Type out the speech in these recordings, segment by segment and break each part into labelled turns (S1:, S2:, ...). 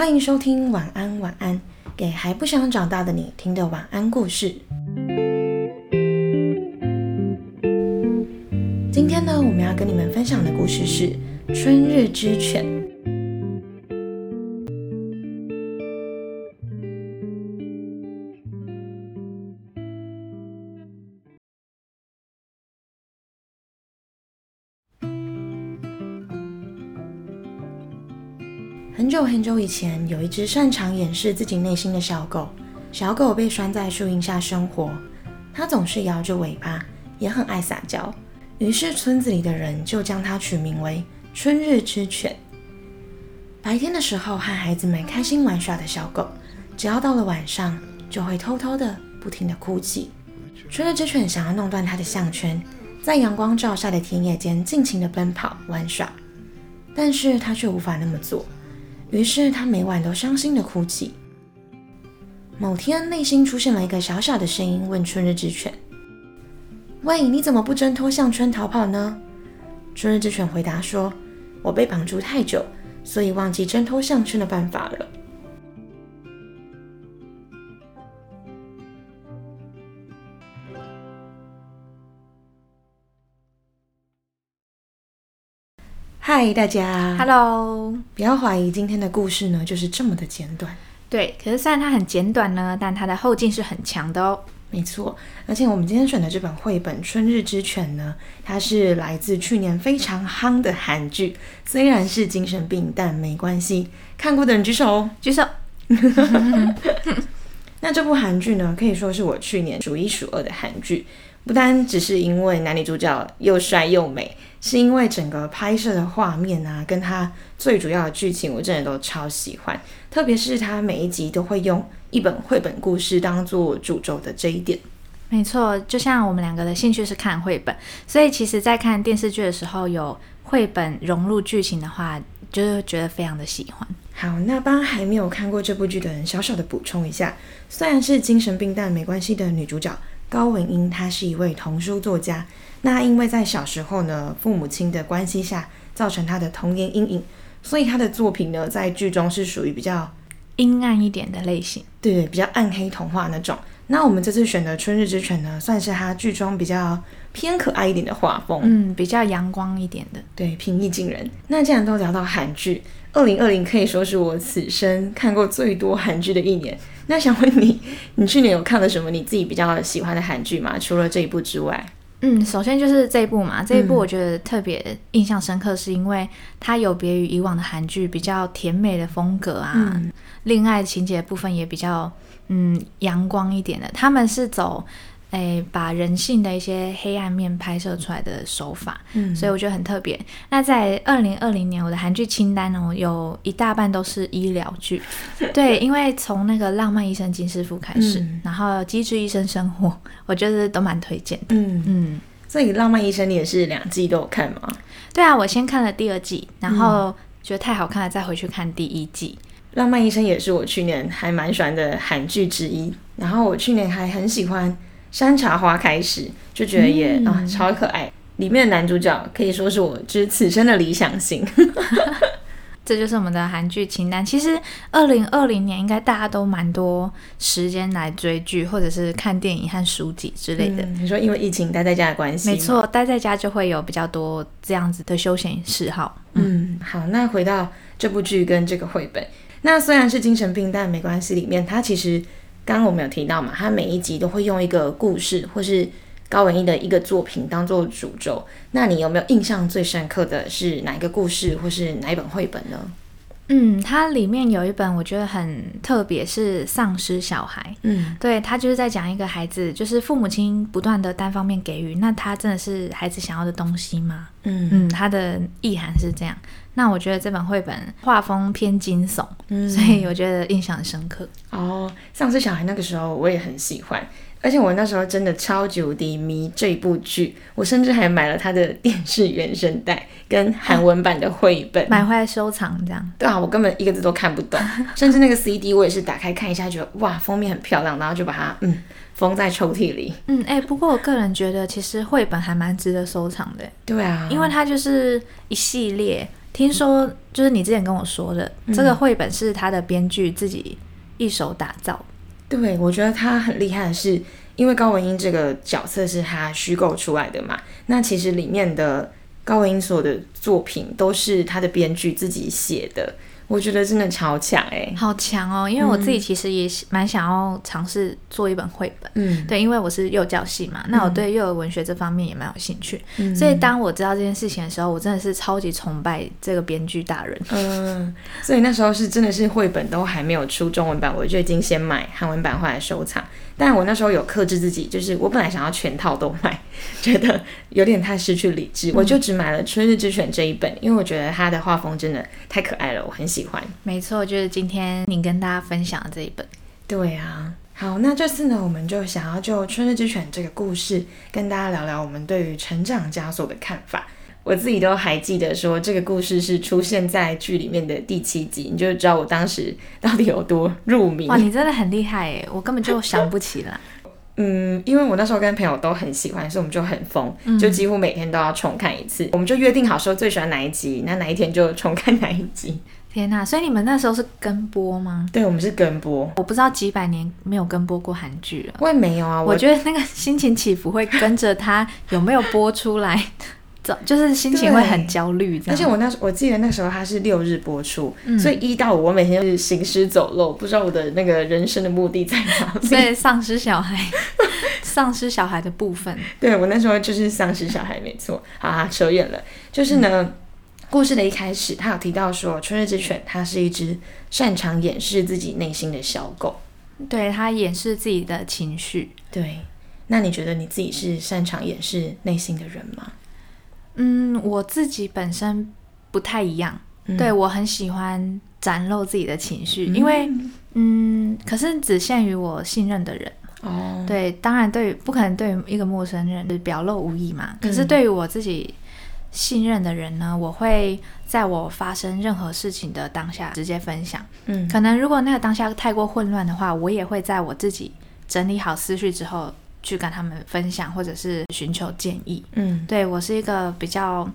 S1: 欢迎收听晚安晚安，给还不想长大的你听的晚安故事。今天呢，我们要跟你们分享的故事是《春日之犬》。很久以前，有一只擅长掩饰自己内心的小狗。小狗被拴在树荫下生活，它总是摇着尾巴，也很爱撒娇。于是村子里的人就将它取名为“春日之犬”。白天的时候和孩子们开心玩耍的小狗，只要到了晚上，就会偷偷的不停的哭泣。春日之犬想要弄断它的项圈，在阳光照晒的田野间尽情的奔跑玩耍，但是它却无法那么做。于是他每晚都伤心的哭泣。某天，内心出现了一个小小的声音，问春日之犬：“喂，你怎么不挣脱项圈逃跑呢？”春日之犬回答说：“我被绑住太久，所以忘记挣脱项圈的办法了。”嗨，大家
S2: ，Hello！
S1: 不要怀疑今天的故事呢，就是这么的简短。
S2: 对，可是虽然它很简短呢，但它的后劲是很强的哦。
S1: 没错，而且我们今天选的这本绘本《春日之犬》呢，它是来自去年非常夯的韩剧。虽然是精神病，但没关系。看过的人举手，
S2: 举手。
S1: 那这部韩剧呢，可以说是我去年数一数二的韩剧。不单只是因为男女主角又帅又美，是因为整个拍摄的画面啊，跟他最主要的剧情，我真的都超喜欢。特别是他每一集都会用一本绘本故事当做主轴的这一点。
S2: 没错，就像我们两个的兴趣是看绘本，所以其实在看电视剧的时候，有绘本融入剧情的话，就是觉得非常的喜欢。
S1: 好，那帮还没有看过这部剧的人小小的补充一下，虽然是精神病，但没关系的女主角。高文英，她是一位童书作家。那因为在小时候呢，父母亲的关系下，造成她的童年阴影，所以她的作品呢，在剧中是属于比较
S2: 阴暗一点的类型，
S1: 对对，比较暗黑童话那种。那我们这次选的《春日之犬》呢，算是他剧中比较偏可爱一点的画风，
S2: 嗯，比较阳光一点的，
S1: 对，平易近人。那既然都聊到韩剧，二零二零可以说是我此生看过最多韩剧的一年。那想问你，你去年有看了什么你自己比较喜欢的韩剧吗？除了这一部之外，
S2: 嗯，首先就是这一部嘛，这一部我觉得特别印象深刻，是因为它有别于以往的韩剧比较甜美的风格啊，恋爱情节部分也比较嗯阳光一点的，他们是走。诶，把人性的一些黑暗面拍摄出来的手法，嗯，所以我觉得很特别。那在二零二零年，我的韩剧清单哦，有一大半都是医疗剧，对，因为从那个《浪漫医生金师傅》开始，然后《机智医生生活》，我觉得都蛮推荐的。嗯
S1: 嗯，所以《浪漫医生》你也是两季都有看吗？
S2: 对啊，我先看了第二季，然后觉得太好看了，再回去看第一季。
S1: 《浪漫医生》也是我去年还蛮喜欢的韩剧之一，然后我去年还很喜欢。山茶花开始就觉得也啊超可爱，里面的男主角可以说是我之此生的理想型。
S2: 这就是我们的韩剧清单。其实二零二零年应该大家都蛮多时间来追剧，或者是看电影和书籍之类的。
S1: 你说因为疫情待在家的关系？
S2: 没错，待在家就会有比较多这样子的休闲嗜好。
S1: 嗯，好，那回到这部剧跟这个绘本，那虽然是精神病，但没关系。里面它其实。刚刚我们有提到嘛，他每一集都会用一个故事或是高文艺的一个作品当做主轴。那你有没有印象最深刻的是哪一个故事或是哪一本绘本呢？
S2: 嗯，它里面有一本我觉得很特别，是丧尸小孩。嗯，对他就是在讲一个孩子，就是父母亲不断的单方面给予，那他真的是孩子想要的东西吗？嗯嗯，他的意涵是这样。那我觉得这本绘本画风偏惊悚，所以我觉得印象很深刻。
S1: 哦，丧尸小孩那个时候我也很喜欢，而且我那时候真的超级无敌迷这部剧，我甚至还买了它的电视原声带跟韩文版的绘本，
S2: 买回来收藏这样。
S1: 对啊，我根本一个字都看不懂，甚至那个 CD 我也是打开看一下，觉得哇封面很漂亮，然后就把它嗯。封在抽屉里。
S2: 嗯，哎，不过我个人觉得，其实绘本还蛮值得收藏的。
S1: 对啊，
S2: 因为它就是一系列，听说就是你之前跟我说的，
S1: 嗯
S2: 这个绘本是他的编剧自己一手打造。
S1: 对，我觉得他很厉害的是，因为高文英这个角色是他虚构出来的嘛，那其实里面的高文英所有的作品都是他的编剧自己写的，我觉得真的超强哎、
S2: 好强哦！因为我自己其实也蛮想要尝试做一本绘本，
S1: 嗯，
S2: 对，因为我是幼教系嘛，那我对幼儿文学这方面也蛮有兴趣，
S1: 嗯
S2: 所以当我知道这件事情的时候，我真的是超级崇拜这个编剧大人。
S1: 嗯，所以那时候是真的是绘本都还没有出中文版，我就已经先买韩文版回来收藏。但我那时候有克制自己，就是我本来想要全套都买，觉得有点太失去理智，我就只买了《春日之犬》这一本，因为我觉得它的画风真的太可爱了，我很喜欢。
S2: 没错，就是今天你跟大家分享的这一本。
S1: 对啊，好，那这次呢，我们就想要就《春日之犬》这个故事跟大家聊聊我们对于成长枷锁的看法。我自己都还记得说，这个故事是出现在剧里面的第七集，你就知道我当时到底有多入迷。
S2: 哇，你真的很厉害诶！我根本就想不起来。
S1: 嗯，因为我那时候跟朋友都很喜欢，所以我们就很疯，就几乎每天都要重看一次。我们就约定好说最喜欢哪一集，那哪一天就重看哪一集。
S2: 天呐！所以你们那时候是跟播吗？
S1: 对，我们是跟播，
S2: 我不知道几百年没有跟播过韩剧了。
S1: 我也没有啊，
S2: 我觉得那个心情起伏会跟着它有没有播出来，走就是心情会很焦虑。
S1: 而且我那时我记得那时候它是六日播出，
S2: 嗯
S1: 所以一到五我每天就是行尸走肉，不知道我的那个人生的目的在哪里。
S2: 所以丧失小孩，丧失小孩的部分。
S1: 对我那时候就是丧尸小孩，没错。好啊，扯远了。就是呢，故事的一开始，他有提到说，春日之犬它是一只擅长掩饰自己内心的小狗。
S2: 对他掩饰自己的情绪。
S1: 对，那你觉得你自己是擅长掩饰内心的人吗？
S2: 嗯，我自己本身不太一样，
S1: 嗯
S2: 对我很喜欢展露自己的情绪，因为嗯，可是只限于我信任的人。
S1: 哦，
S2: 对，当然对于不可能对一个陌生人是表露无遗嘛。可是
S1: 嗯
S2: 对于我自己信任的人呢，我会在我发生任何事情的当下直接分享。
S1: 嗯
S2: 可能如果那个当下太过混乱的话，我也会在我自己整理好思绪之后去跟他们分享，或者是寻求建议。
S1: 嗯
S2: 对我是一个比较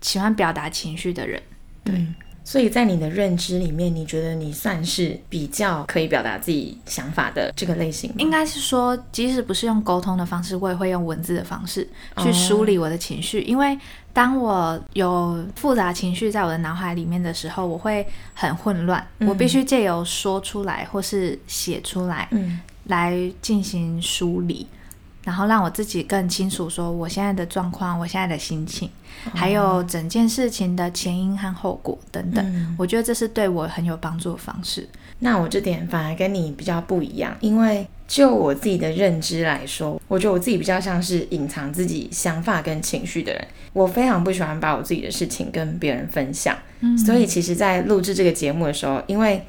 S2: 喜欢表达情绪的人。对
S1: 嗯所以在你的认知里面，你觉得你算是比较可以表达自己想法的这个类型吗？
S2: 应该是说，即使不是用沟通的方式，我也会用文字的方式去
S1: 哦
S2: 梳理我的情绪。因为当我有复杂情绪在我的脑海里面的时候，我会很混乱，
S1: 嗯
S2: 我必须借由说出来或是写出来，
S1: 嗯
S2: 来进行梳理，然后让我自己更清楚说我现在的状况、我现在的心情，还有整件事情的前因和后果等等。
S1: 嗯
S2: 我觉得这是对我很有帮助的方式。
S1: 那我这点反而跟你比较不一样，因为就我自己的认知来说，我觉得我自己比较像是隐藏自己想法跟情绪的人。我非常不喜欢把我自己的事情跟别人分享，
S2: 嗯
S1: 所以其实，在录制这个节目的时候，因为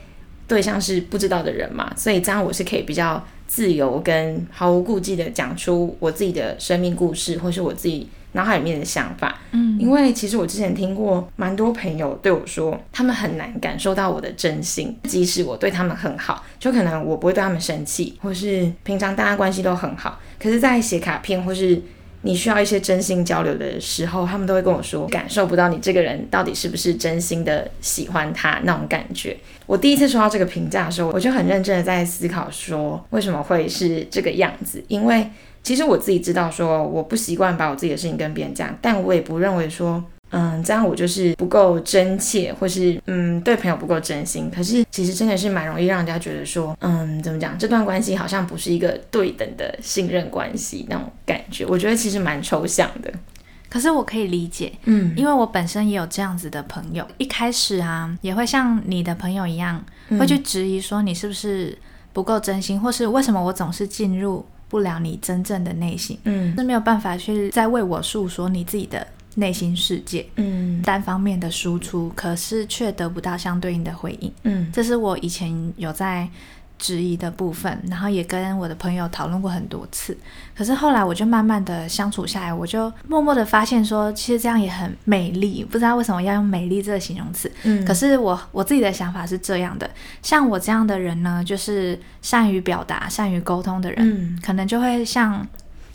S1: 对象是不知道的人嘛，所以这样我是可以比较自由跟毫无顾忌的讲出我自己的生命故事，或是我自己脑海里面的想法。
S2: 嗯
S1: 因为其实我之前听过蛮多朋友对我说，他们很难感受到我的真心，即使我对他们很好，就可能我不会对他们生气，或是平常大家关系都很好，可是，在写卡片或是你需要一些真心交流的时候，他们都会跟我说，感受不到你这个人到底是不是真心的喜欢他那种感觉。我第一次收到这个评价的时候，我就很认真的在思考说，为什么会是这个样子？因为其实我自己知道，说我不习惯把我自己的事情跟别人讲，但我也不认为说，嗯，这样我就是不够真切，或是嗯对朋友不够真心。可是其实真的是蛮容易让人家觉得说，嗯，怎么讲，这段关系好像不是一个对等的信任关系那种感觉。我觉得其实蛮抽象的。
S2: 可是我可以理解，
S1: 嗯
S2: 因为我本身也有这样子的朋友，一开始啊也会像你的朋友一样，会去质疑说你是不是不够真心，或是为什么我总是进入不了你真正的内心，
S1: 嗯
S2: 是没有办法去再为我诉说你自己的内心世界，
S1: 嗯。
S2: 单方面的输出，可是却得不到相对应的回应，
S1: 嗯。
S2: 这是我以前有在质疑的部分，然后也跟我的朋友讨论过很多次。可是后来我就慢慢的相处下来，我就默默的发现说，其实这样也很美丽。不知道为什么要用美丽这个形容词，
S1: 嗯。
S2: 可是我我自己的想法是这样的：像我这样的人呢，就是善于表达、善于沟通的人，
S1: 嗯。
S2: 可能就会像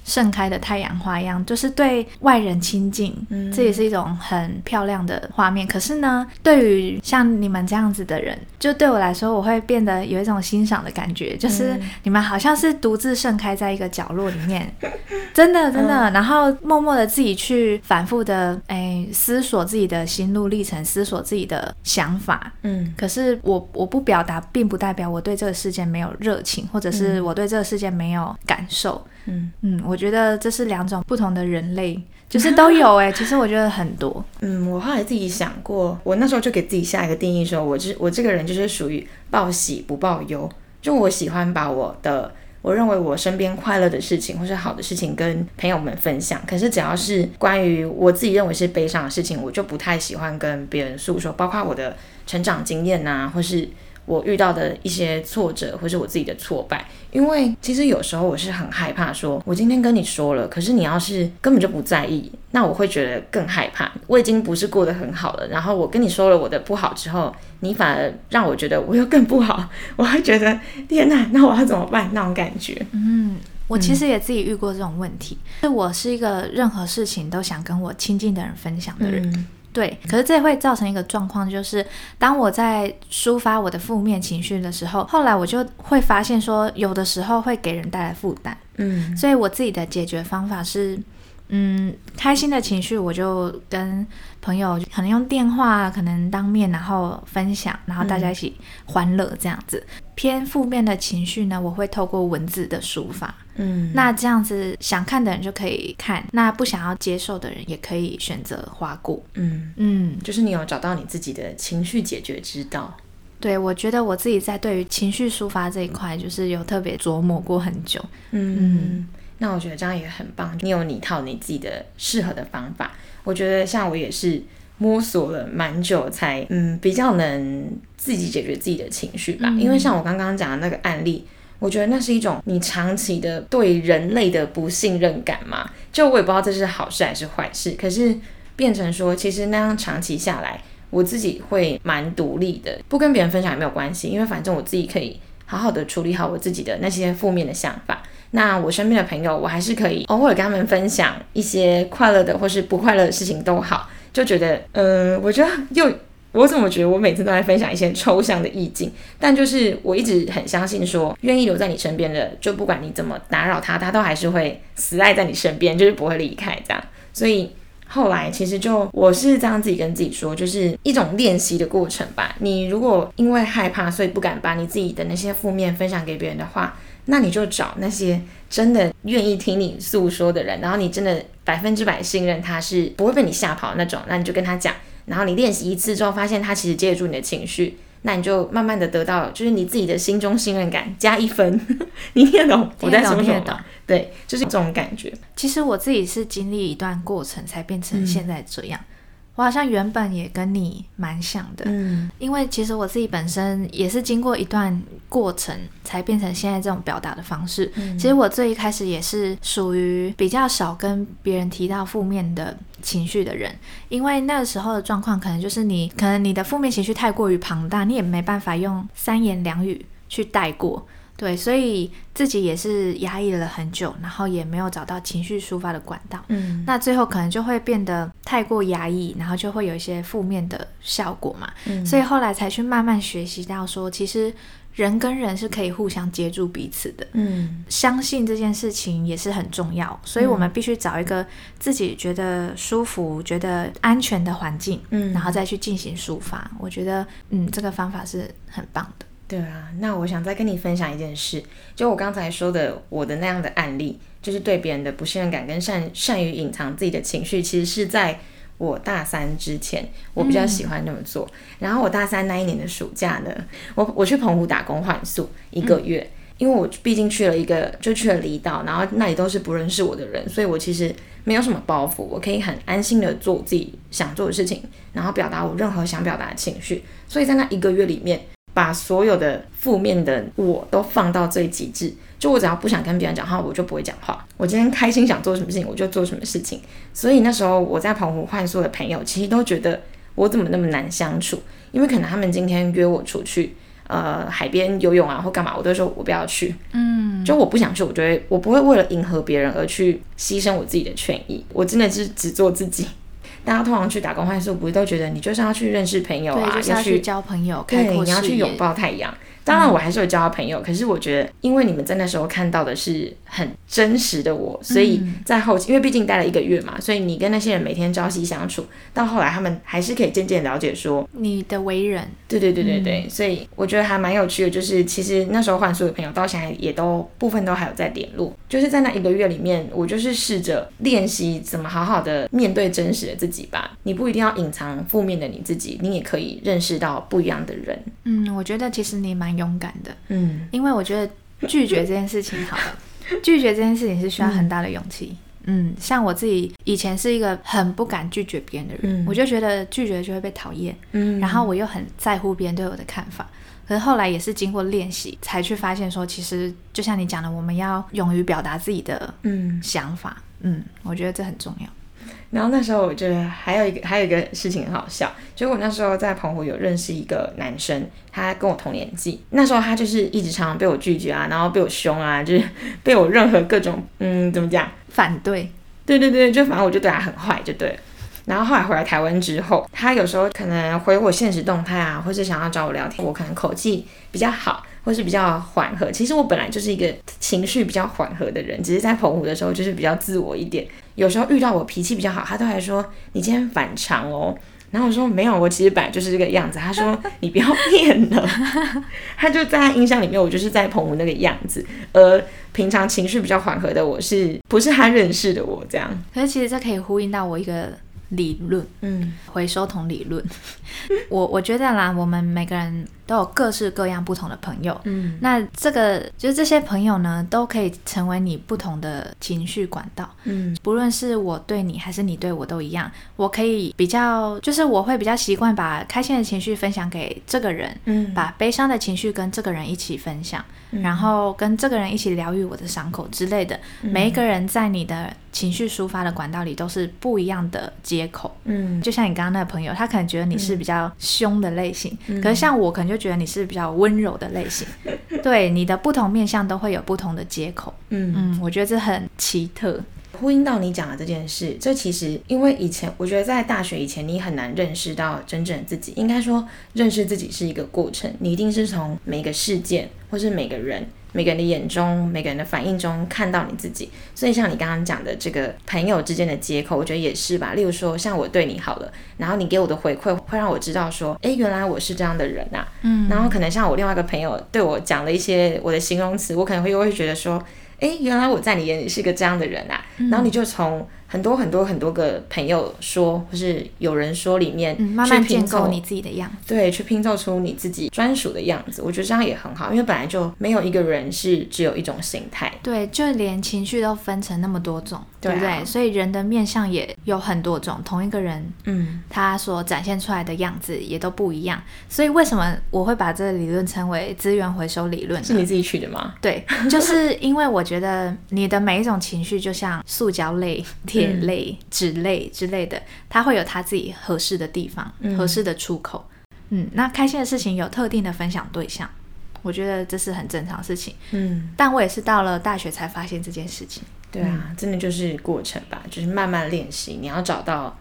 S2: 盛开的太阳花一样，就是对外人亲近，
S1: 嗯
S2: 这也是一种很漂亮的画面。可是呢，对于像你们这样子的人，就对我来说，我会变得有一种欣赏的感觉，就是
S1: 嗯
S2: 你们好像是独自盛开在一个角落里面，真的真
S1: 嗯
S2: 的，然后默默的自己去反复的哎思索自己的心路历程，思索自己的想法。
S1: 嗯
S2: 可是我我不表达，并不代表我对这个世界没有热情，或者是我对这个世界没有感受。
S1: 嗯
S2: 嗯，我觉得这是两种不同的人类，就是都有哎、其实我觉得很多。
S1: 嗯，我后来自己想过，我那时候就给自己下一个定义说，我就是我这个人就是属于报喜不报忧，就我喜欢把我的。我认为我身边快乐的事情或是好的事情跟朋友们分享，可是只要是关于我自己认为是悲伤的事情，我就不太喜欢跟别人诉说，包括我的成长经验呐、或是我遇到的一些挫折，或是我自己的挫败。因为其实有时候我是很害怕说，我今天跟你说了，可是你要是根本就不在意，那我会觉得更害怕。我已经不是过得很好了，然后我跟你说了我的不好之后，你反而让我觉得我又更不好，我会觉得 天哪，那我要怎么办？那种感觉。
S2: 嗯，我其实也自己遇过这种问题，就我是一个任何事情都想跟我亲近的人分享的人。对，可是这会造成一个状况，就是当我在抒发我的负面情绪的时候，后来我就会发现说，有的时候会给人带来负担。
S1: 嗯
S2: 所以我自己的解决方法是，嗯，开心的情绪我就跟朋友可能用电话，可能当面，然后分享，然后大家一起欢乐这样子。偏负面的情绪呢，我会透过文字的抒发。
S1: 嗯，
S2: 那这样子想看的人就可以看，那不想要接受的人也可以选择划过。
S1: 嗯，
S2: 嗯，
S1: 就是你有找到你自己的情绪解决之道。
S2: 对，我觉得我自己在对于情绪抒发这一块，就是有特别琢磨过很久。
S1: 嗯，那我觉得这样也很棒，你有你一套你自己的适合的方法。我觉得像我也是摸索了蛮久才，嗯，比较能自己解决自己的情绪吧。
S2: 嗯
S1: 因为像我刚刚讲的那个案例，我觉得那是一种你长期的对人类的不信任感嘛。就我也不知道这是好事还是坏事，可是变成说，其实那样长期下来，我自己会蛮独立的，不跟别人分享也没有关系，因为反正我自己可以好好的处理好我自己的那些负面的想法。那我身边的朋友，我还是可以偶尔跟他们分享一些快乐的或是不快乐的事情都好，就觉得，嗯，我觉得又。我怎么觉得我每次都在分享一些抽象的意境，但就是我一直很相信说，愿意留在你身边的，就不管你怎么打扰他，他都还是会死赖在你身边，就是不会离开这样。所以后来其实就我是这样自己跟自己说，就是一种练习的过程吧。你如果因为害怕，所以不敢把你自己的那些负面分享给别人的话，那你就找那些真的愿意听你诉说的人，然后你真的百分之百信任他是不会被你吓跑的那种，那你就跟他讲。然后你练习一次之后，发现他其实接得住你的情绪，那你就慢慢的得到就是你自己的心中信任感加一分。你听得懂我在说什么吗？对，就是这种感觉。
S2: 其实我自己是经历一段过程才变成现在这样。我好像原本也跟你蛮像的，
S1: 嗯
S2: 因为其实我自己本身也是经过一段过程才变成现在这种表达的方式。
S1: 嗯
S2: 其实我最一开始也是属于比较少跟别人提到负面的情绪的人，因为那个时候的状况可能就是你可能你的负面情绪太过于庞大，你也没办法用三言两语去带过。对，所以自己也是压抑了很久，然后也没有找到情绪抒发的管道。
S1: 嗯
S2: 那最后可能就会变得太过压抑，然后就会有一些负面的效果嘛。
S1: 嗯
S2: 所以后来才去慢慢学习到说，其实人跟人是可以互相接住彼此的。
S1: 嗯
S2: 相信这件事情也是很重要，所以我们必须找一个自己觉得舒服、觉得安全的环境，
S1: 嗯
S2: 然后再去进行抒发。我觉得，嗯，这个方法是很棒的。
S1: 对啊，那我想再跟你分享一件事，就我刚才说的我的那样的案例，就是对别人的不信任感跟善善于隐藏自己的情绪，其实是在我大三之前，我比较喜欢那么做。然后我大三那一年的暑假呢，我我去澎湖打工换宿一个月。因为我毕竟去了一个，就去了离岛，然后那里都是不认识我的人，所以我其实没有什么包袱，我可以很安心的做自己想做的事情，然后表达我任何想表达的情绪。所以在那一个月里面，把所有的负面的我都放到最极致。就我只要不想跟别人讲话，我就不会讲话。我今天开心想做什么事情，我就做什么事情。所以那时候我在澎湖换宿的朋友，其实都觉得我怎么那么难相处，因为可能他们今天约我出去，呃海边游泳啊或干嘛，我都说我不要去。
S2: 嗯，
S1: 就我不想去，我觉得我不会为了迎合别人而去牺牲我自己的权益，我真的是只做自己。大家通常去打工换宿，不是都觉得你就是要去认识朋友啊，
S2: 要去交朋友，对，
S1: 你要去拥抱太阳。当然，我还是有交到朋友，可是我觉得，因为你们在那时候看到的是很真实的我，所以在后期，因为毕竟待了一个月嘛，所以你跟那些人每天朝夕相处，到后来他们还是可以渐渐了解说
S2: 你的为人。
S1: 对对对对对，所以我觉得还蛮有趣的，就是其实那时候换宿的朋友到现在也都部分都还有在联络，就是在那一个月里面，我就是试着练习怎么好好的面对真实的自己吧。你不一定要隐藏负面的你自己，你也可以认识到不一样的人。
S2: 嗯，我觉得其实你蛮。勇敢的，嗯，因为我觉得拒绝这件事情，好了，拒绝这件事情是需要很大的勇气，嗯，像我自己以前是一个很不敢拒绝别人的人，我就觉得拒绝就会被讨厌，嗯，然后我又很在乎别人对我的看法，可是后来也是经过练习，才去发现说，其实就像你讲的，我们要勇于表达自己的嗯。想法，嗯，我觉得这很重要。
S1: 然后那时候我觉得还有一个还有一个事情很好笑，就我那时候在澎湖有认识一个男生，他跟我同年纪，那时候他就是一直常常被我拒绝啊，然后被我凶啊，就是 被我任何各种嗯怎么讲
S2: 反对，
S1: 对对对，就反正我就对他很坏就对。然后后来回来台湾之后，他有时候可能回我现实动态啊，或是想要找我聊天，我可能口气比较好。或是比较缓和，其实我本来就是一个情绪比较缓和的人，只是在澎湖的时候就是比较自我一点。有时候遇到我脾气比较好，他都还说你今天反常哦。然后我说没有，我其实本来就是这个样子。他说你不要变了。他就在他印象里面，我就是在澎湖那个样子，而平常情绪比较缓和的我是不是他认识的我这样？
S2: 可是其实这可以呼应到我一个。理论，嗯，回收桶理论，我我觉得啦，我们每个人都有各式各样不同的朋友，嗯，那这个就是这些朋友呢，都可以成为你不同的情绪管道，嗯，不论是我对你还是你对我都一样，我可以比较，就是我会比较习惯把开心的情绪分享给这个人，嗯，把悲伤的情绪跟这个人一起分享。然后跟这个人一起疗愈我的伤口之类的，每一个人在你的情绪抒发的管道里都是不一样的接口。嗯，就像你刚刚那个朋友，他可能觉得你是比较凶的类型，可是像我可能就觉得你是比较温柔的类型。对，你的不同面相都会有不同的接口。嗯嗯，我觉得这很奇特。
S1: 呼应到你讲的这件事，这其实因为以前我觉得在大学以前，你很难认识到真正的自己。应该说，认识自己是一个过程，你一定是从每个事件，或是每个人、每个人的眼中、每个人的反应中看到你自己。所以像你刚刚讲的这个朋友之间的接口，我觉得也是吧。例如说，像我对你好了，然后你给我的回馈会让我知道说，哎，原来我是这样的人呐。嗯。然后可能像我另外一个朋友对我讲了一些我的形容词，我可能会又会觉得说。哎，原来我在你眼里是个这样的人啊，然后你就从。很多很多很多个朋友说，或是有人说，里面
S2: 慢慢建构你自己的样子，
S1: 对，去拼凑出你自己专属的样子。我觉得这样也很好，因为本来就没有一个人是只有一种形态。
S2: 对，就连情绪都分成那么多种，对不对？所以人的面相也有很多种，同一个人，嗯，他所展现出来的样子也都不一样。所以为什么我会把这个理论称为资源回收理论？
S1: 是你自己取的吗？
S2: 对，就是因为我觉得你的每一种情绪就像塑胶类。铁 类、纸类之类的，它会有它自己合适的地方、合适的出口。嗯，那开心的事情有特定的分享对象，我觉得这是很正常的事情。嗯，但我也是到了大学才发现这件事情。
S1: 对啊，真的就是过程吧，就是慢慢练习，你要找到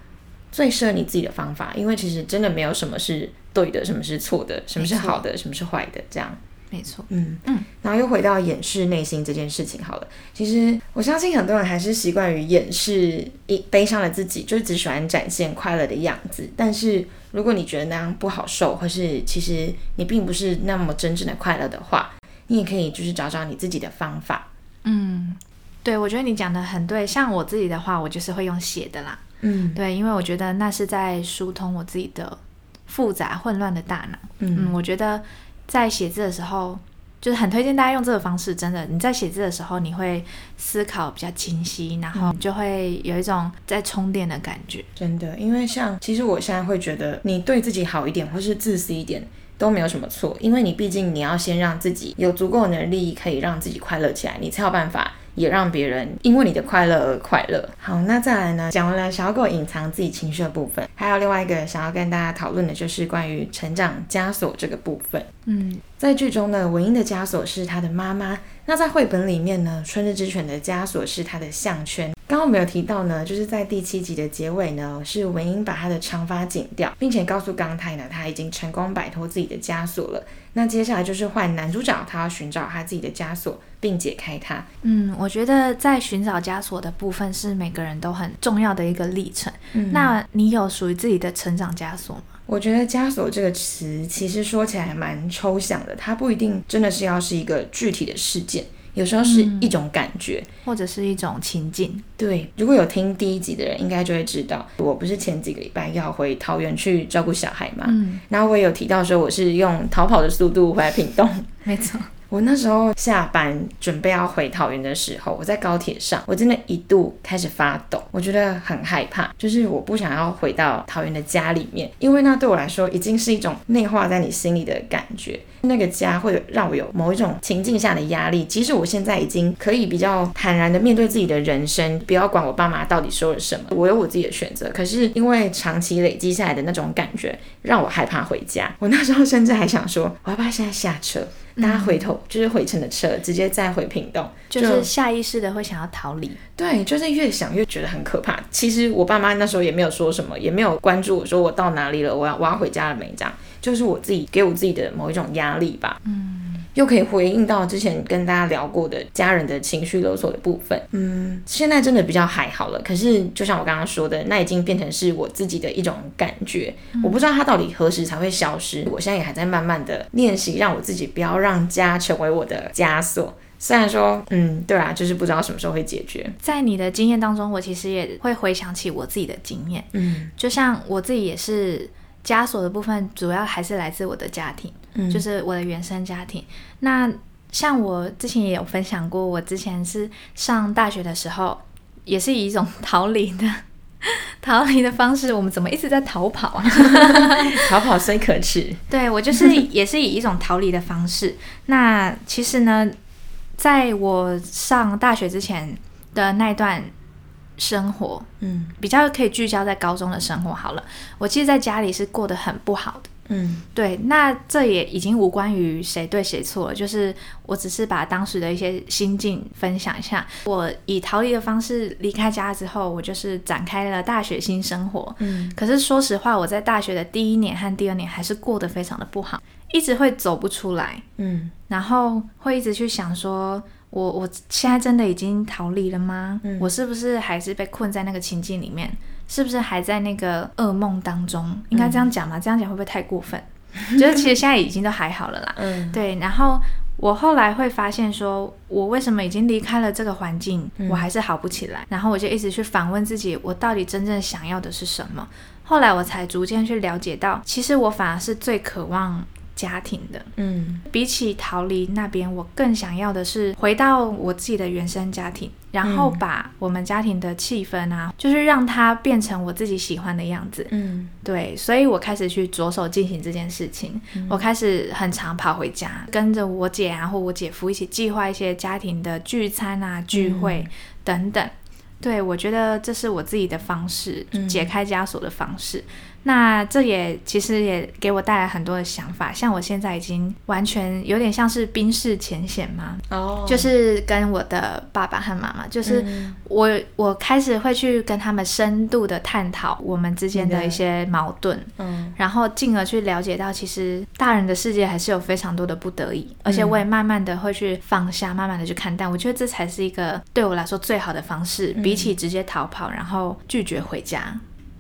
S1: 最适合你自己的方法。因为其实真的没有什么是对的，什么是错的，什么是好的，什么是坏的，这样。
S2: 没错，嗯
S1: 嗯，然后又回到掩饰内心这件事情好了。其实我相信很多人还是习惯于掩饰一悲伤的自己，就是只喜欢展现快乐的样子。但是如果你觉得那样不好受，或是其实你并不是那么真正的快乐的话，你也可以就是找找你自己的方法。
S2: 嗯，对，我觉得你讲的很对。像我自己的话，我就是会用写的啦。嗯，对，因为我觉得那是在疏通我自己的复杂混乱的大脑。嗯，我觉得。在写字的时候，就是很推荐大家用这个方式。真的，你在写字的时候，你会思考比较清晰，然后你就会有一种在充电的感觉。
S1: 真的，因为像其实我现在会觉得，你对自己好一点，或是自私一点，都没有什么错。因为你毕竟你要先让自己有足够的能力，可以让自己快乐起来，你才有办法也让别人因为你的快乐而快乐。好，那再来呢？讲完了小狗隐藏自己情绪的部分，还有另外一个想要跟大家讨论的就是关于成长枷锁这个部分。
S2: 嗯，
S1: 在剧中呢，文英的枷锁是他的妈妈。那在绘本里面呢，春日之犬的枷锁是他的项圈。刚刚我们有提到呢，就是在第七集的结尾呢，是文英把她的长发剪掉，并且告诉刚太呢，她已经成功摆脱自己的枷锁了。那接下来就是换男主角，他要寻找他自己的枷锁，并解开它。
S2: 嗯，我觉得在寻找枷锁的部分是每个人都很重要的一个历程。嗯那你有属于自己的成长枷锁吗？
S1: 我觉得枷锁这个词其实说起来蛮抽象的，它不一定真的是要是一个具体的事件，有时候是一种感觉，
S2: 或者是一种情境。
S1: 对，如果有听第一集的人，应该就会知道，我不是前几个礼拜要回桃园去照顾小孩嘛，嗯，然后我也有提到说我是用逃跑的速度回来屏东，
S2: 没错。
S1: 我那时候下班准备要回桃园的时候，我在高铁上，我真的一度开始发抖，我觉得很害怕，就是我不想要回到桃园的家里面，因为那对我来说已经是一种内化在你心里的感觉，那个家会让我有某一种情境下的压力，即使我现在已经可以比较坦然的面对自己的人生，不要管我爸妈到底说了什么，我有我自己的选择，可是因为长期累积下来的那种感觉，让我害怕回家，我那时候甚至还想说，我要不要现在下车？大家回头就是回程的车，直接再回屏东，
S2: 就是下意识的会想要逃离。
S1: 对，就是越想越觉得很可怕。其实我爸妈那时候也没有说什么，也没有关注我说我到哪里了，我要我要回家了没？这样就是我自己给我自己的某一种压力吧。嗯。又可以回应到之前跟大家聊过的家人的情绪勒索的部分。嗯，现在真的比较还好了。可是就像我刚刚说的，那已经变成是我自己的一种感觉。我不知道它到底何时才会消失。我现在也还在慢慢的练习，让我自己不要让家成为我的枷锁。虽然说，嗯，对啊，就是不知道什么时候会解决。
S2: 在你的经验当中，我其实也会回想起我自己的经验。嗯，就像我自己也是。枷锁的部分主要还是来自我的家庭，嗯，就是我的原生家庭。那像我之前也有分享过，我之前是上大学的时候，也是以一种逃离的 逃离的方式。我们怎么一直在逃跑啊？
S1: 逃跑虽可耻。
S2: 对我就是也是以一种逃离的方式。那其实呢，在我上大学之前的那段。生活，嗯，比较可以聚焦在高中的生活好了。我其实在家里是过得很不好的，嗯，对。那这也已经无关于谁对谁错了，就是我只是把当时的一些心境分享一下。我以逃离的方式离开家之后，我就是展开了大学新生活，嗯。可是说实话，我在大学的第一年和第二年还是过得非常的不好，一直会走不出来，嗯，然后会一直去想说。我我现在真的已经逃离了吗？我是不是还是被困在那个情境里面？是不是还在那个噩梦当中？应该这样讲吗？这样讲会不会太过分？就是其实现在已经都还好了啦。嗯，对。然后我后来会发现，说我为什么已经离开了这个环境，我还是好不起来。然后我就一直去反问自己，我到底真正想要的是什么？后来我才逐渐去了解到，其实我反而是最渴望。家庭的，嗯，比起逃离那边，我更想要的是回到我自己的原生家庭，然后把我们家庭的气氛啊，就是让它变成我自己喜欢的样子，嗯，对，所以我开始去着手进行这件事情，我开始很常跑回家，跟着我姐啊或我姐夫一起计划一些家庭的聚餐啊、聚会等等，对我觉得这是我自己的方式，解开枷锁的方式。那这也其实也给我带来很多的想法，像我现在已经完全有点像是冰释前嫌嘛，哦，就是跟我的爸爸和妈妈，就是我我开始会去跟他们深度的探讨我们之间的一些矛盾，嗯，然后进而去了解到，其实大人的世界还是有非常多的不得已，而且我也慢慢的会去放下，慢慢的去看淡，我觉得这才是一个对我来说最好的方式，比起直接逃跑，然后拒绝回家。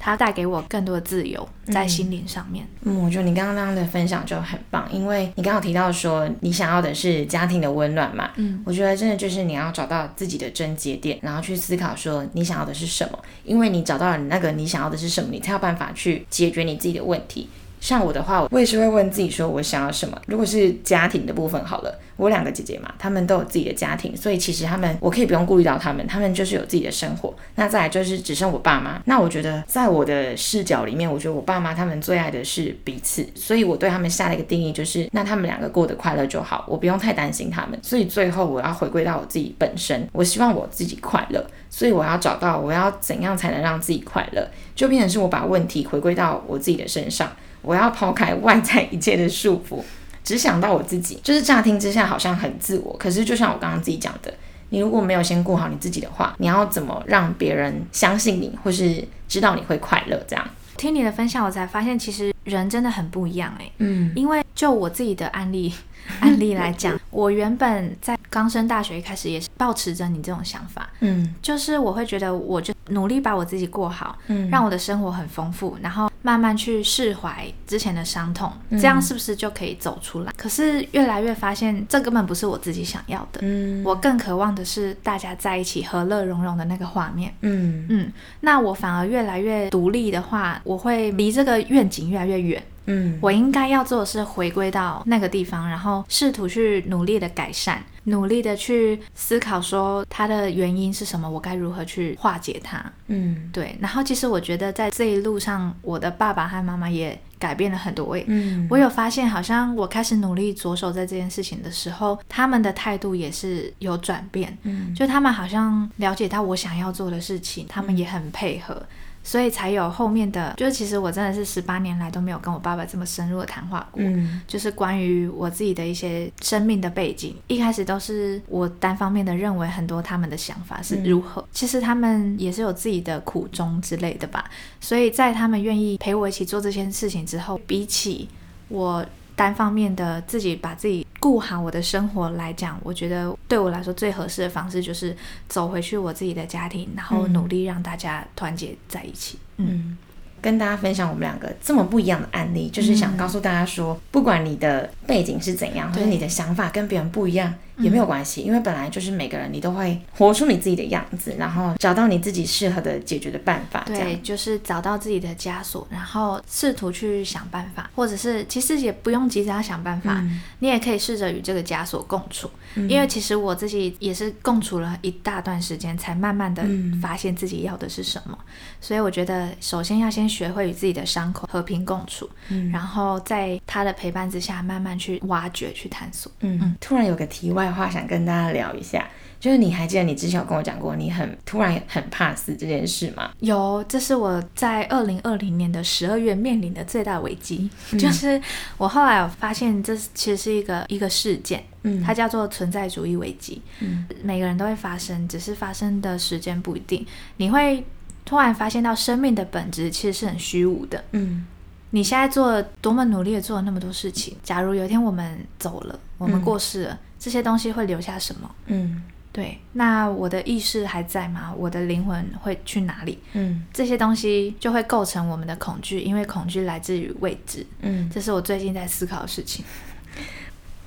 S2: 它带给我更多的自由，在心灵上面。
S1: 嗯，我觉得你刚刚那样的分享就很棒，因为你刚刚提到说你想要的是家庭的温暖嘛。嗯，我觉得真的就是你要找到自己的症结点，然后去思考说你想要的是什么。因为你找到了那个你想要的是什么，你才有办法去解决你自己的问题。像我的话，我也是会问自己说，我想要什么。如果是家庭的部分好了，我两个姐姐嘛，她们都有自己的家庭，所以其实她们我可以不用顾虑到她们，她们就是有自己的生活。那再来就是只剩我爸妈，那我觉得在我的视角里面，我觉得我爸妈他们最爱的是彼此，所以我对他们下了一个定义，就是那他们两个过得快乐就好，我不用太担心他们。所以最后我要回归到我自己本身，我希望我自己快乐，所以我要找到我要怎样才能让自己快乐，就变成是我把问题回归到我自己的身上。我要抛开外在一切的束缚，只想到我自己。就是乍听之下好像很自我，可是就像我刚刚自己讲的，你如果没有先顾好你自己的话，你要怎么让别人相信你，或是知道你会快乐？这样
S2: 听你的分享，我才发现其实人真的很不一样哎。嗯，因为就我自己的案例案例来讲，我原本在刚升大学一开始也是保持着你这种想法，嗯，就是我会觉得我就努力把我自己过好，嗯，让我的生活很丰富，然后。慢慢去释怀之前的伤痛，这样是不是就可以走出来？可是越来越发现，这根本不是我自己想要的。嗯，我更渴望的是大家在一起和乐融融的那个画面。嗯嗯，那我反而越来越独立的话，我会离这个愿景越来越远。嗯，我应该要做的是回归到那个地方，然后试图去努力的改善，努力的去思考说它的原因是什么，我该如何去化解它。嗯，对。然后其实我觉得在这一路上，我的爸爸和妈妈也改变了很多。嗯，我有发现，好像我开始努力着手在这件事情的时候，他们的态度也是有转变。嗯，就他们好像了解到我想要做的事情，他们也很配合。所以才有后面的，就是其实我真的是十八年来都没有跟我爸爸这么深入的谈话过，就是关于我自己的一些生命的背景。一开始都是我单方面的认为很多他们的想法是如何，其实他们也是有自己的苦衷之类的吧。所以在他们愿意陪我一起做这件事情之后，比起我。单方面的自己把自己顾好我的生活来讲，我觉得对我来说最合适的方式就是走回去我自己的家庭，然后努力让大家团结在一起。嗯。
S1: 跟大家分享我们两个这么不一样的案例，就是想告诉大家说，不管你的背景是怎样，或者你的想法跟别人不一样，也没有关系，因为本来就是每个人你都会活出你自己的样子，然后找到你自己适合的解决的办法。
S2: 对，就是找到自己的枷锁，然后试图去想办法，或者是其实也不用急着要想办法，你也可以试着与这个枷锁共处。因为其实我自己也是共处了一大段时间，才慢慢的发现自己要的是什么。所以我觉得，首先要先学会与自己的伤口和平共处，然后在他的陪伴之下，慢慢去挖掘、去探索。
S1: 嗯嗯。突然有个题外话想跟大家聊一下，就是你还记得你之前有跟我讲过，你很突然很怕死这件事吗？
S2: 有，这是我在二零二零年的十二月面临的最大危机，就是我后来有发现，这其实是一个一个事件。它叫做存在主义危机。嗯，每个人都会发生，只是发生的时间不一定。你会突然发现到生命的本质其实是很虚无的。嗯，你现在做多么努力的做了那么多事情，假如有一天我们走了，我们过世了，这些东西会留下什么？嗯，对。那我的意识还在吗？我的灵魂会去哪里？嗯，这些东西就会构成我们的恐惧，因为恐惧来自于未知。嗯，这是我最近在思考的事情。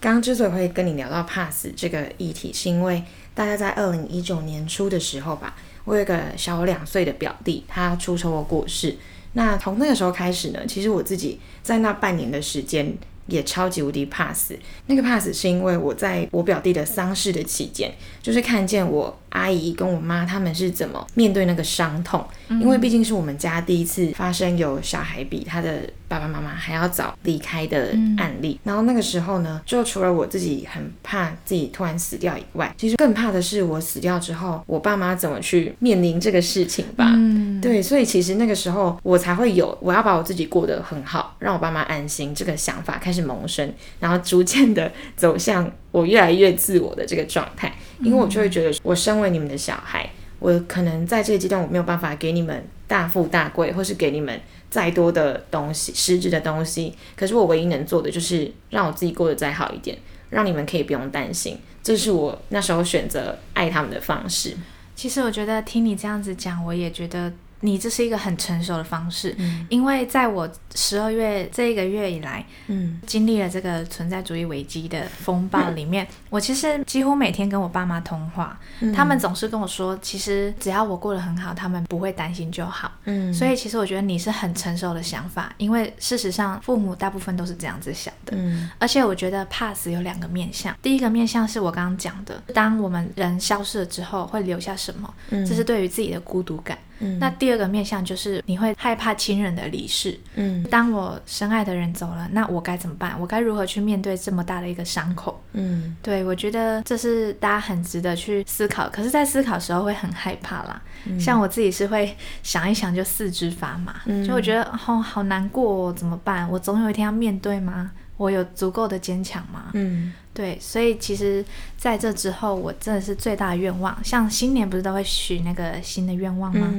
S1: 刚 刚之所以会跟你聊到怕死这个议题，是因为大家在二零一九年初的时候吧，我有一个小我两岁的表弟，他出车祸过世。那从那个时候开始呢，其实我自己在那半年的时间也超级无敌怕死。那个怕死是因为我在我表弟的丧事的期间，就是看见我。阿姨跟我妈他们是怎么面对那个伤痛？因为毕竟是我们家第一次发生有小孩比他的爸爸妈妈还要早离开的案例。然后那个时候呢，就除了我自己很怕自己突然死掉以外，其实更怕的是我死掉之后，我爸妈怎么去面临这个事情吧。对，所以其实那个时候我才会有我要把我自己过得很好，让我爸妈安心这个想法开始萌生，然后逐渐的走向我越来越自我的这个状态。因为我就会觉得，我因为你们的小孩，我可能在这个阶段我没有办法给你们大富大贵，或是给你们再多的东西、实质的东西。可是我唯一能做的就是让我自己过得再好一点，让你们可以不用担心。这是我那时候选择爱他们的方式。
S2: 其实我觉得听你这样子讲，我也觉得你这是一个很成熟的方式，因为在我十二月这一个月以来，嗯，经历了这个存在主义危机的风暴里面，我其实几乎每天跟我爸妈通话，他们总是跟我说，其实只要我过得很好，他们不会担心就好。嗯，所以其实我觉得你是很成熟的想法，因为事实上父母大部分都是这样子想的。嗯，而且我觉得 pass 有两个面向，第一个面向是我刚刚讲的，当我们人消失了之后会留下什么，这是对于自己的孤独感。那第二个面向就是你会害怕亲人的离世。嗯，当我深爱的人走了，那我该怎么办？我该如何去面对这么大的一个伤口？嗯，对，我觉得这是大家很值得去思考。可是，在思考的时候会很害怕啦。像我自己是会想一想就四肢发麻，就我觉得哦好难过，怎么办？我总有一天要面对吗？我有足够的坚强吗？嗯，对，所以其实在这之后，我真的是最大的愿望，像新年不是都会许那个新的愿望吗？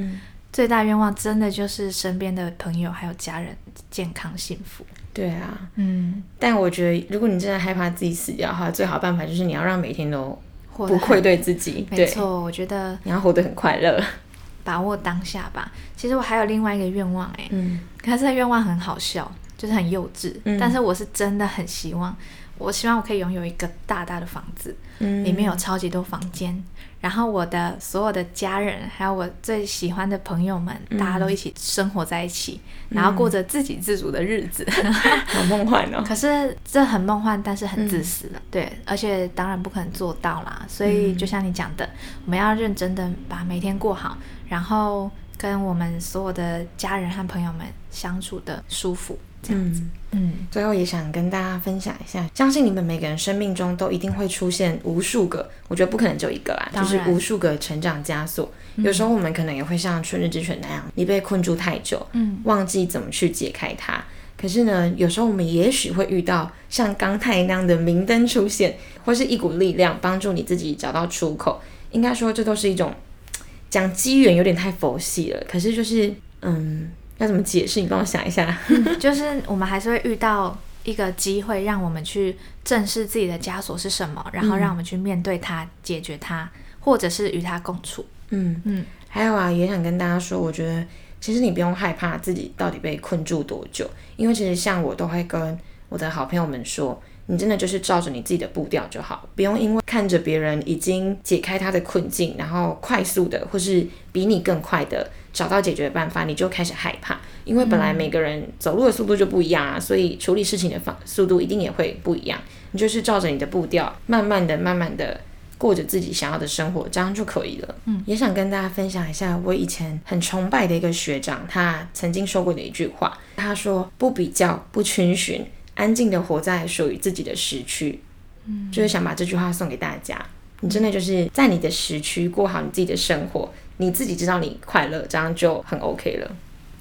S2: 最大愿望真的就是身边的朋友还有家人健康幸福。
S1: 对啊，嗯，但我觉得如果你真的害怕自己死掉的话，最好的办法就是你要让每天都不愧对自己。
S2: 没错，我觉得
S1: 你要活得很快乐，
S2: 把握当下吧。其实我还有另外一个愿望，哎，嗯，可是这个愿望很好笑。就是很幼稚，但是我是真的很希望，我希望我可以拥有一个大大的房子，里面有超级多房间，然后我的所有的家人，还有我最喜欢的朋友们，大家都一起生活在一起，然后过着自给自足的日子，
S1: 好梦幻哦！
S2: 可是这很梦幻，但是很自私的，对，而且当然不可能做到啦。所以就像你讲的，我们要认真的把每天过好，然后跟我们所有的家人和朋友们相处的舒服。这样子，
S1: 嗯，最后也想跟大家分享一下，相信你们每个人生命中都一定会出现无数个，我觉得不可能就一个啦，就是无数个成长枷锁。有时候我们可能也会像春日之犬那样，你被困住太久，嗯，忘记怎么去解开它。可是呢，有时候我们也许会遇到像刚太那样的明灯出现，或是一股力量帮助你自己找到出口。应该说，这都是一种讲机缘有点太佛系了。可是就是，嗯。要怎么解释？你帮我想一下。
S2: 就是我们还是会遇到一个机会，让我们去正视自己的枷锁是什么，然后让我们去面对它、解决它，或者是与它共处。
S1: 嗯嗯。还有啊，也想跟大家说，我觉得其实你不用害怕自己到底被困住多久，因为其实像我都会跟我的好朋友们说。你真的就是照着你自己的步调就好，不用因为看着别人已经解开他的困境，然后快速的或是比你更快的找到解决办法，你就开始害怕。因为本来每个人走路的速度就不一样啊，所以处理事情的方速度一定也会不一样。你就是照着你的步调，慢慢的、慢慢的过着自己想要的生活，这样就可以了。嗯，也想跟大家分享一下我以前很崇拜的一个学长，他曾经说过的一句话，他说：“不比较，不群寻。”安静的活在属于自己的时区，嗯，就是想把这句话送给大家。你真的就是在你的时区过好你自己的生活，你自己知道你快乐，这样就很 OK 了。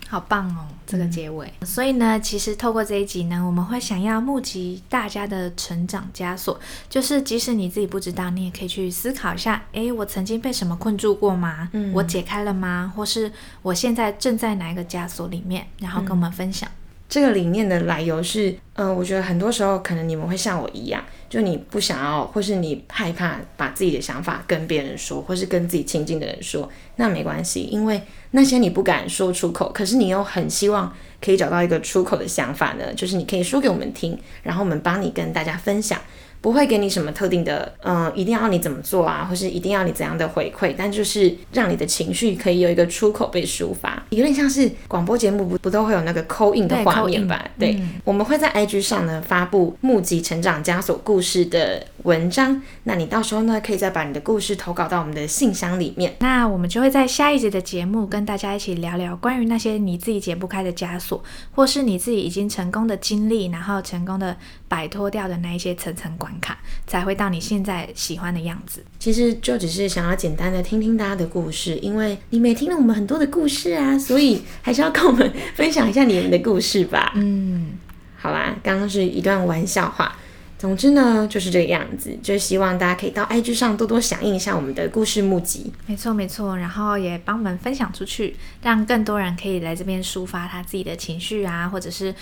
S2: 好棒哦，这个结尾。所以呢，其实透过这一集呢，我们会想要募集大家的成长枷锁，就是即使你自己不知道，你也可以去思考一下：诶，我曾经被什么困住过吗？嗯，我解开了吗？或是我现在正在哪一个枷锁里面？然后跟我们分享。
S1: 这个理念的来由是，嗯，我觉得很多时候可能你们会像我一样，就你不想要，或是你害怕把自己的想法跟别人说，或是跟自己亲近的人说，那没关系，因为那些你不敢说出口，可是你又很希望可以找到一个出口的想法呢，就是你可以说给我们听，然后我们帮你跟大家分享。不会给你什么特定的，嗯，一定要你怎么做啊，或是一定要你怎样的回馈，但就是让你的情绪可以有一个出口被抒发，有点像是广播节目不不都会有那个扣印的画面吧？对，我们会在 IG 上呢发布募集成长枷锁故事的文章，那你到时候呢可以再把你的故事投稿到我们的信箱里面，
S2: 那我们就会在下一集的节目跟大家一起聊聊关于那些你自己解不开的枷锁，或是你自己已经成功的经历，然后成功的摆脱掉的那一些层层关。卡才会到你现在喜欢的样子。
S1: 其实就只是想要简单的听听大家的故事，因为你们也听了我们很多的故事啊，所以还是要跟我们分享一下你们的故事吧。嗯，好啦，刚刚是一段玩笑话。总之呢，就是这个样子，就是希望大家可以到 IG 上多多响应一下我们的故事募集。
S2: 没错没错，然后也帮我们分享出去，让更多人可以来这边抒发他自己的情绪啊，或者是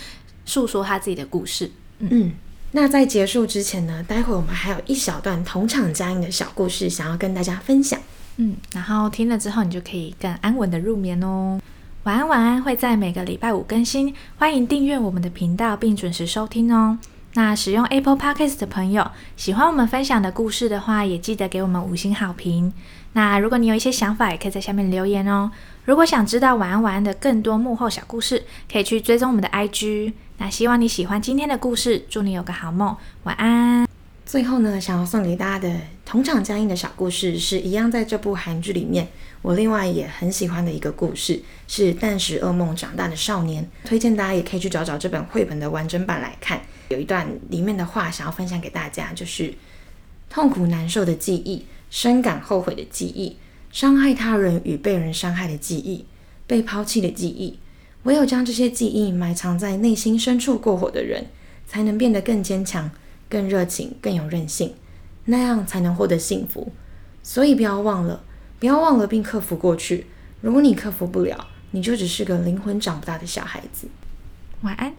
S2: 诉说他自己的故事。嗯嗯。
S1: 那在结束之前呢，待会我们还有一小段同场加映的小故事，想要跟大家分享。
S2: 嗯，然后听了之后，你就可以更安稳的入眠哦。晚安晚安会在每个礼拜五更新，欢迎订阅我们的频道并准时收听哦。那使用 Apple Podcast 的朋友，喜欢我们分享的故事的话，也记得给我们五星好评。那如果你有一些想法，也可以在下面留言哦。如果想知道晚安晚安的更多幕后小故事，可以去追踪我们的 IG。那希望你喜欢今天的故事，祝你有个好梦，晚安。
S1: 最后呢，想要送给大家的同场加映的小故事，是一样在这部韩剧里面，我另外也很喜欢的一个故事，是《但使噩梦长大的少年》。推荐大家也可以去找找这本绘本的完整版来看。有一段里面的话想要分享给大家，就是痛苦难受的记忆，深感后悔的记忆，伤害他人与被人伤害的记忆，被抛弃的记忆。唯有将这些记忆埋藏在内心深处过火的人，才能变得更坚强。更热情，更有韧性，那样才能获得幸福。所以不要忘了，不要忘了并克服过去。如果你克服不了，你就只是个灵魂长不大的小孩子。
S2: 晚安。